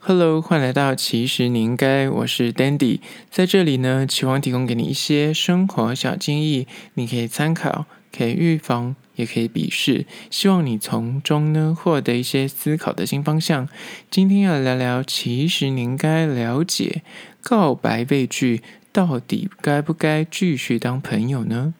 Hello，欢迎来到其实你应该，我是 Dandy，在这里呢，期望提供给你一些生活小建议，你可以参考，可以预防，也可以鄙视，希望你从中呢获得一些思考的新方向。今天要聊聊，其实你应该了解，告白被拒，到底该不该继续当朋友呢？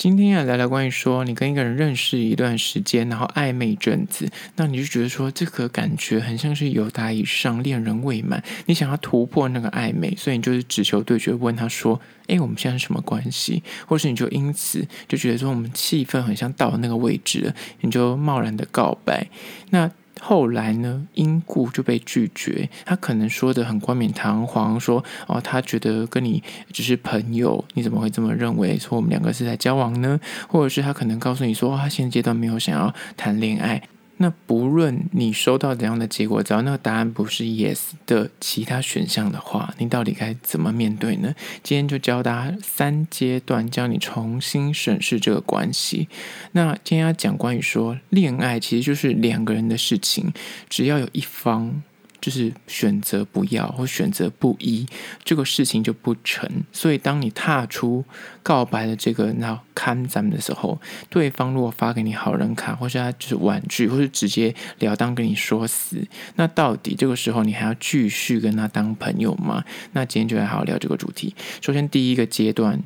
今天要聊聊关于说，你跟一个人认识一段时间，然后暧昧一阵子，那你就觉得说这个感觉很像是友达以上，恋人未满，你想要突破那个暧昧，所以你就是只求对决，问他说：“诶，我们现在是什么关系？”或是你就因此就觉得说我们气氛很像到了那个位置了，你就贸然的告白，那。后来呢，因故就被拒绝。他可能说的很冠冕堂皇，说哦，他觉得跟你只是朋友，你怎么会这么认为？说我们两个是在交往呢？或者是他可能告诉你说，他现阶段没有想要谈恋爱。那不论你收到怎样的结果，只要那个答案不是 yes 的其他选项的话，你到底该怎么面对呢？今天就教大家三阶段，教你重新审视这个关系。那今天要讲关于说恋爱其实就是两个人的事情，只要有一方。就是选择不要或选择不依，这个事情就不成。所以，当你踏出告白的这个那看咱们的时候，对方如果发给你好人卡，或是他就是婉拒，或是直接了当跟你说死，那到底这个时候你还要继续跟他当朋友吗？那今天就来好好聊这个主题。首先，第一个阶段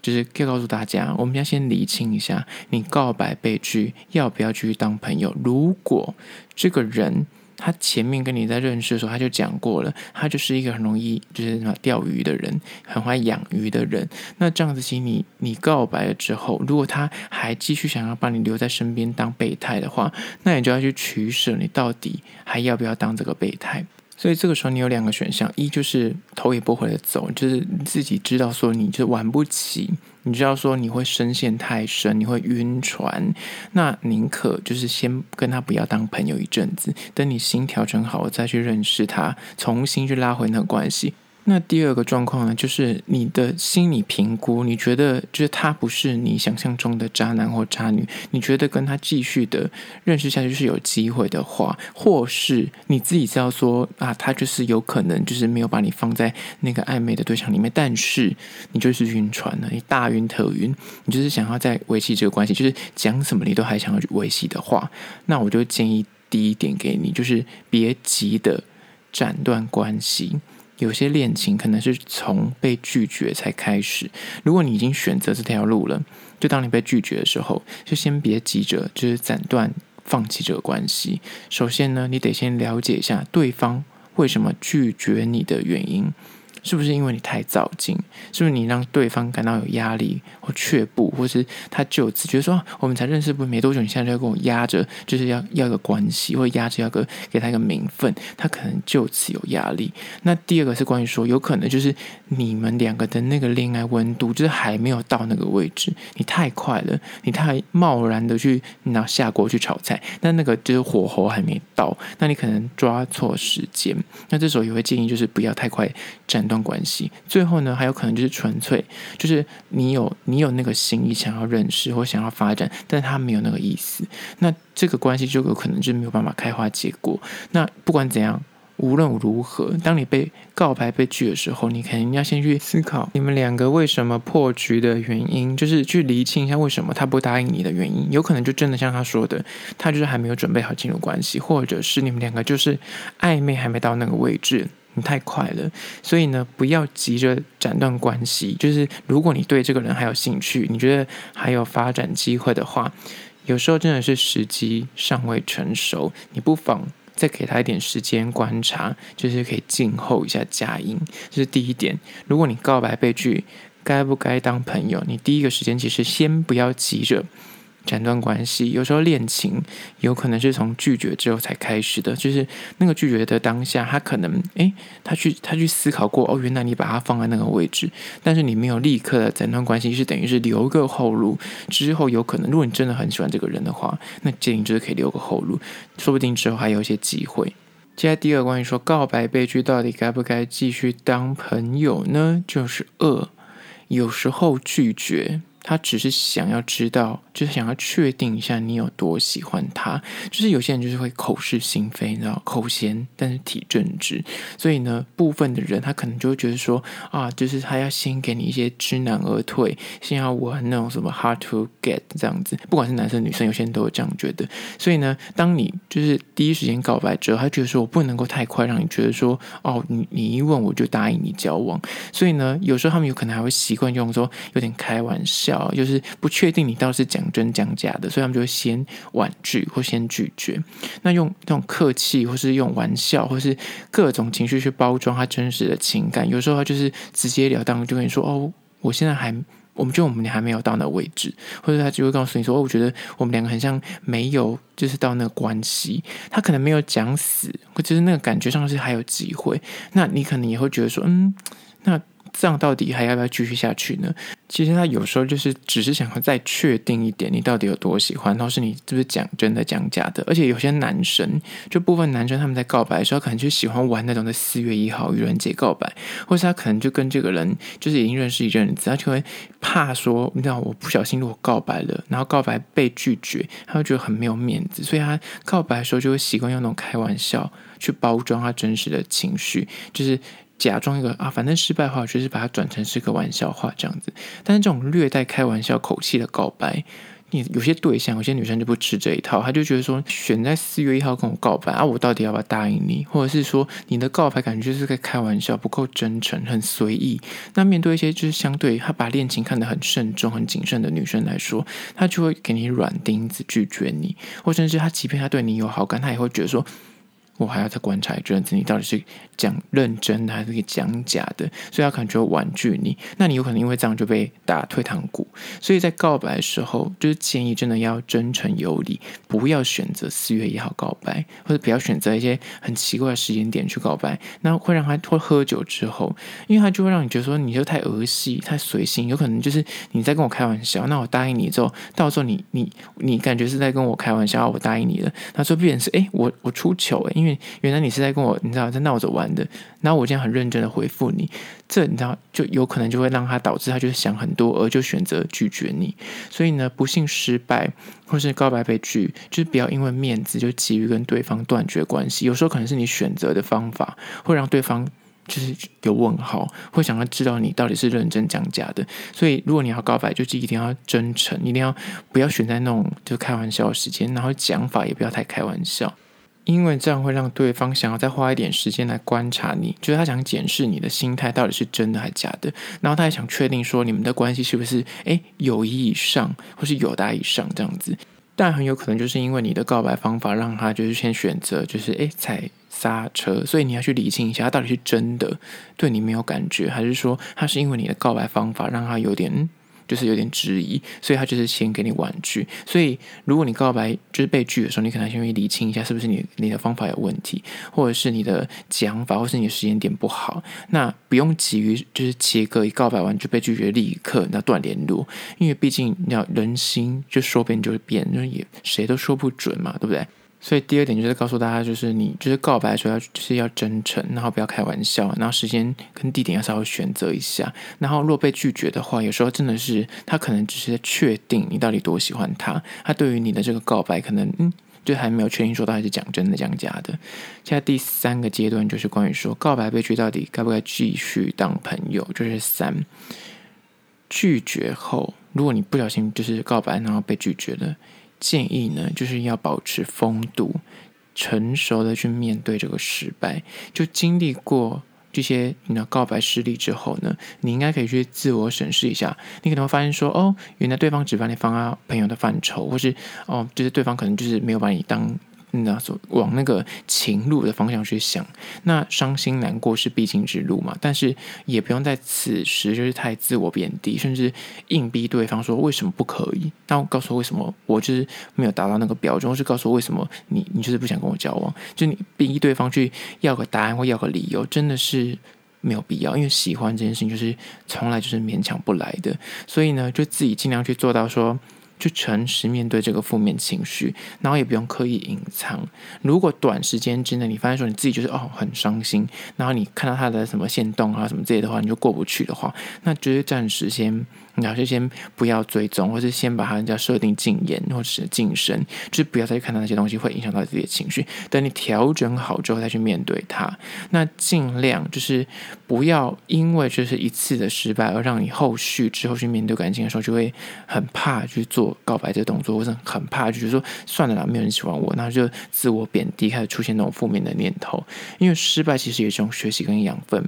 就是要告诉大家，我们要先厘清一下，你告白被拒，要不要继续当朋友？如果这个人。他前面跟你在认识的时候，他就讲过了，他就是一个很容易就是什么钓鱼的人，很会养鱼的人。那这样子，其实你你告白了之后，如果他还继续想要把你留在身边当备胎的话，那你就要去取舍，你到底还要不要当这个备胎？所以这个时候你有两个选项，一就是头也不回的走，就是自己知道说你就玩不起，你知道说你会深陷太深，你会晕船，那宁可就是先跟他不要当朋友一阵子，等你心调整好再去认识他，重新去拉回那个关系。那第二个状况呢，就是你的心理评估，你觉得就是他不是你想象中的渣男或渣女，你觉得跟他继续的认识下去是有机会的话，或是你自己知道说啊，他就是有可能就是没有把你放在那个暧昧的对象里面，但是你就是晕船了，你大晕特晕，你就是想要再维系这个关系，就是讲什么你都还想要去维系的话，那我就建议第一点给你，就是别急的斩断关系。有些恋情可能是从被拒绝才开始。如果你已经选择这条路了，就当你被拒绝的时候，就先别急着就是斩断、放弃这个关系。首先呢，你得先了解一下对方为什么拒绝你的原因。是不是因为你太躁进？是不是你让对方感到有压力或却步，或是他就此觉得说，我们才认识不没多久，你现在就要跟我压着，就是要要个关系，或压着要个给他一个名分，他可能就此有压力。那第二个是关于说，有可能就是你们两个的那个恋爱温度就是还没有到那个位置，你太快了，你太贸然的去拿下锅去炒菜，那那个就是火候还没到，那你可能抓错时间。那这时候也会建议就是不要太快斩断关系，最后呢，还有可能就是纯粹就是你有你有那个心意想要认识或想要发展，但他没有那个意思，那这个关系就有可能就没有办法开花结果。那不管怎样，无论如何，当你被告白被拒的时候，你肯定要先去思考你们两个为什么破局的原因，就是去厘清一下为什么他不答应你的原因。有可能就真的像他说的，他就是还没有准备好进入关系，或者是你们两个就是暧昧还没到那个位置。太快了，所以呢，不要急着斩断关系。就是如果你对这个人还有兴趣，你觉得还有发展机会的话，有时候真的是时机尚未成熟，你不妨再给他一点时间观察，就是可以静候一下佳音。这是第一点。如果你告白被拒，该不该当朋友？你第一个时间其实先不要急着。斩断关系，有时候恋情有可能是从拒绝之后才开始的，就是那个拒绝的当下，他可能诶，他去他去思考过，哦，原来你把他放在那个位置，但是你没有立刻的斩断关系，是等于是留个后路，之后有可能，如果你真的很喜欢这个人的话，那建议就是可以留个后路，说不定之后还有一些机会。接下来第二个关于说告白被拒，到底该不该继续当朋友呢？就是二，有时候拒绝。他只是想要知道就是想要确定一下你有多喜欢他。就是有些人就是会口是心非，你知道，口嫌但是体正直。所以呢，部分的人他可能就会觉得说啊，就是他要先给你一些知难而退，先要玩那种什么 hard to get 这样子。不管是男生女生，有些人都有这样觉得。所以呢，当你就是第一时间告白之后，他觉得说我不能够太快让你觉得说哦，你你一问我就答应你交往。所以呢，有时候他们有可能还会习惯用说有点开玩笑，就是不确定你到底是讲真讲假的，所以他们就会先婉拒或先拒绝。那用那种客气，或是用玩笑，或是各种情绪去包装他真实的情感。有时候他就是直截了当就跟你说：“哦，我现在还，我们就我们还没有到那个位置。”或者他就会告诉你说：“哦，我觉得我们两个很像没有，就是到那个关系。”他可能没有讲死，或者是那个感觉上是还有机会。那你可能也会觉得说：“嗯，那。”这样到底还要不要继续下去呢？其实他有时候就是只是想要再确定一点，你到底有多喜欢，或是你是不是讲真的讲假的。而且有些男生，就部分男生他们在告白的时候，可能就喜欢玩那种在四月一号愚人节告白，或是他可能就跟这个人就是已经认识一阵子，他就会怕说，你知道，我不小心如果告白了，然后告白被拒绝，他会觉得很没有面子，所以他告白的时候就会习惯用那种开玩笑去包装他真实的情绪，就是。假装一个啊，反正失败的话，就是把它转成是个玩笑话这样子。但是这种略带开玩笑口气的告白，你有些对象，有些女生就不吃这一套，她就觉得说，选在四月一号跟我告白啊，我到底要不要答应你？或者是说，你的告白感觉就是在开玩笑，不够真诚，很随意。那面对一些就是相对她把恋情看得很慎重、很谨慎的女生来说，她就会给你软钉子，拒绝你，或甚至她即便她对你有好感，她也会觉得说。我还要再观察一阵子，你到底是讲认真的还是讲假的？所以他可能就会婉拒你。那你有可能因为这样就被打退堂鼓。所以在告白的时候，就是建议真的要真诚有礼，不要选择四月一号告白，或者不要选择一些很奇怪的时间点去告白。那会让他会喝酒之后，因为他就会让你觉得说你就太儿戏、太随性，有可能就是你在跟我开玩笑。那我答应你之后，到时候你你你感觉是在跟我开玩笑，我答应你了，他说变成是哎我我出糗哎，因为。原来你是在跟我，你知道在闹着玩的，然后我这样很认真的回复你，这你知道就有可能就会让他导致他就是想很多，而就选择拒绝你。所以呢，不幸失败或是告白被拒，就是不要因为面子就急于跟对方断绝关系。有时候可能是你选择的方法会让对方就是有问号，会想要知道你到底是认真讲假的。所以如果你要告白，就是一定要真诚，一定要不要选在那种就开玩笑的时间，然后讲法也不要太开玩笑。因为这样会让对方想要再花一点时间来观察你，就是他想检视你的心态到底是真的还是假的，然后他也想确定说你们的关系是不是诶友谊以上或是友达以上这样子，但很有可能就是因为你的告白方法让他就是先选择就是诶踩刹车，所以你要去理清一下他到底是真的对你没有感觉，还是说他是因为你的告白方法让他有点。就是有点质疑，所以他就是先给你婉拒。所以如果你告白就是被拒的时候，你可能先会理清一下是不是你你的方法有问题，或者是你的讲法，或是你的时间点不好。那不用急于就是切割，一告白完就被拒绝，立刻那断联络，因为毕竟你要人心就说变就会变，那也谁都说不准嘛，对不对？所以第二点就是告诉大家，就是你就是告白的时候要就是要真诚，然后不要开玩笑，然后时间跟地点要稍微选择一下。然后若被拒绝的话，有时候真的是他可能只是在确定你到底多喜欢他，他对于你的这个告白可能嗯就还没有确定说到底是讲真的讲假的。现在第三个阶段就是关于说告白被拒到底该不该继续当朋友，就是三拒绝后，如果你不小心就是告白然后被拒绝了。建议呢，就是要保持风度，成熟的去面对这个失败。就经历过这些你的告白失利之后呢，你应该可以去自我审视一下。你可能会发现说，哦，原来对方只把你放在朋友的范畴，或是哦，就是对方可能就是没有把你当。你那走往那个情路的方向去想，那伤心难过是必经之路嘛，但是也不用在此时就是太自我贬低，甚至硬逼对方说为什么不可以？那我告诉我为什么我就是没有达到那个标准，或是告诉我为什么你你就是不想跟我交往？就你逼对方去要个答案或要个理由，真的是没有必要，因为喜欢这件事情就是从来就是勉强不来的，所以呢，就自己尽量去做到说。去诚实面对这个负面情绪，然后也不用刻意隐藏。如果短时间之内你发现说你自己就是哦很伤心，然后你看到他的什么线动啊什么之类的话，你就过不去的话，那就是暂时先然后就先不要追踪，或是先把它人家设定禁言或者是禁声，就是不要再去看到那些东西，会影响到自己的情绪。等你调整好之后再去面对它。那尽量就是不要因为就是一次的失败而让你后续之后去面对感情的时候就会很怕去做告白这个动作，或者很怕就是说算了啦，没有人喜欢我，那就自我贬低，开始出现那种负面的念头。因为失败其实也是一种学习跟养分，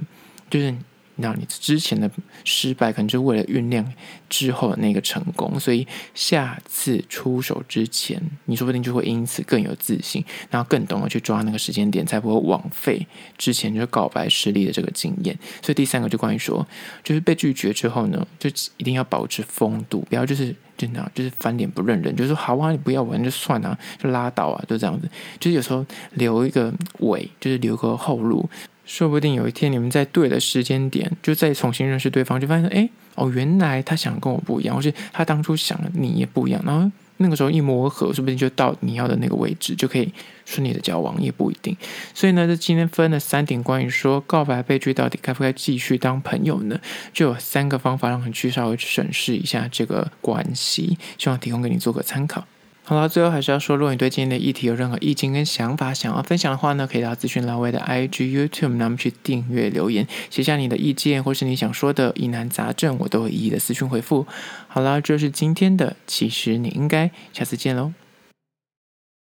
就是。那你之前的失败，可能就为了酝酿之后的那个成功，所以下次出手之前，你说不定就会因此更有自信，然后更懂得去抓那个时间点，才不会枉费之前就是告白失利的这个经验。所以第三个就关于说，就是被拒绝之后呢，就一定要保持风度，不要就是真的就是翻脸不认人，就是说好啊，你不要我就算啊，就拉倒啊，就这样子。就是有时候留一个尾，就是留个后路。说不定有一天你们在对的时间点，就再重新认识对方，就发现哎哦，原来他想跟我不一样，或是他当初想的你也不一样，然后那个时候一磨合，说不定就到你要的那个位置，就可以顺利的交往，也不一定。所以呢，这今天分了三点关于说告白被拒到底该不该继续当朋友呢？就有三个方法让你去稍微审视一下这个关系，希望提供给你做个参考。好了，最后还是要说，如果你对今天的议题有任何意见跟想法想要分享的话呢，可以到资讯栏位的 IG、YouTube，那么去订阅留言，写下你的意见或是你想说的疑难杂症，我都会一一的私讯回复。好了，这是今天的，其实你应该下次见喽。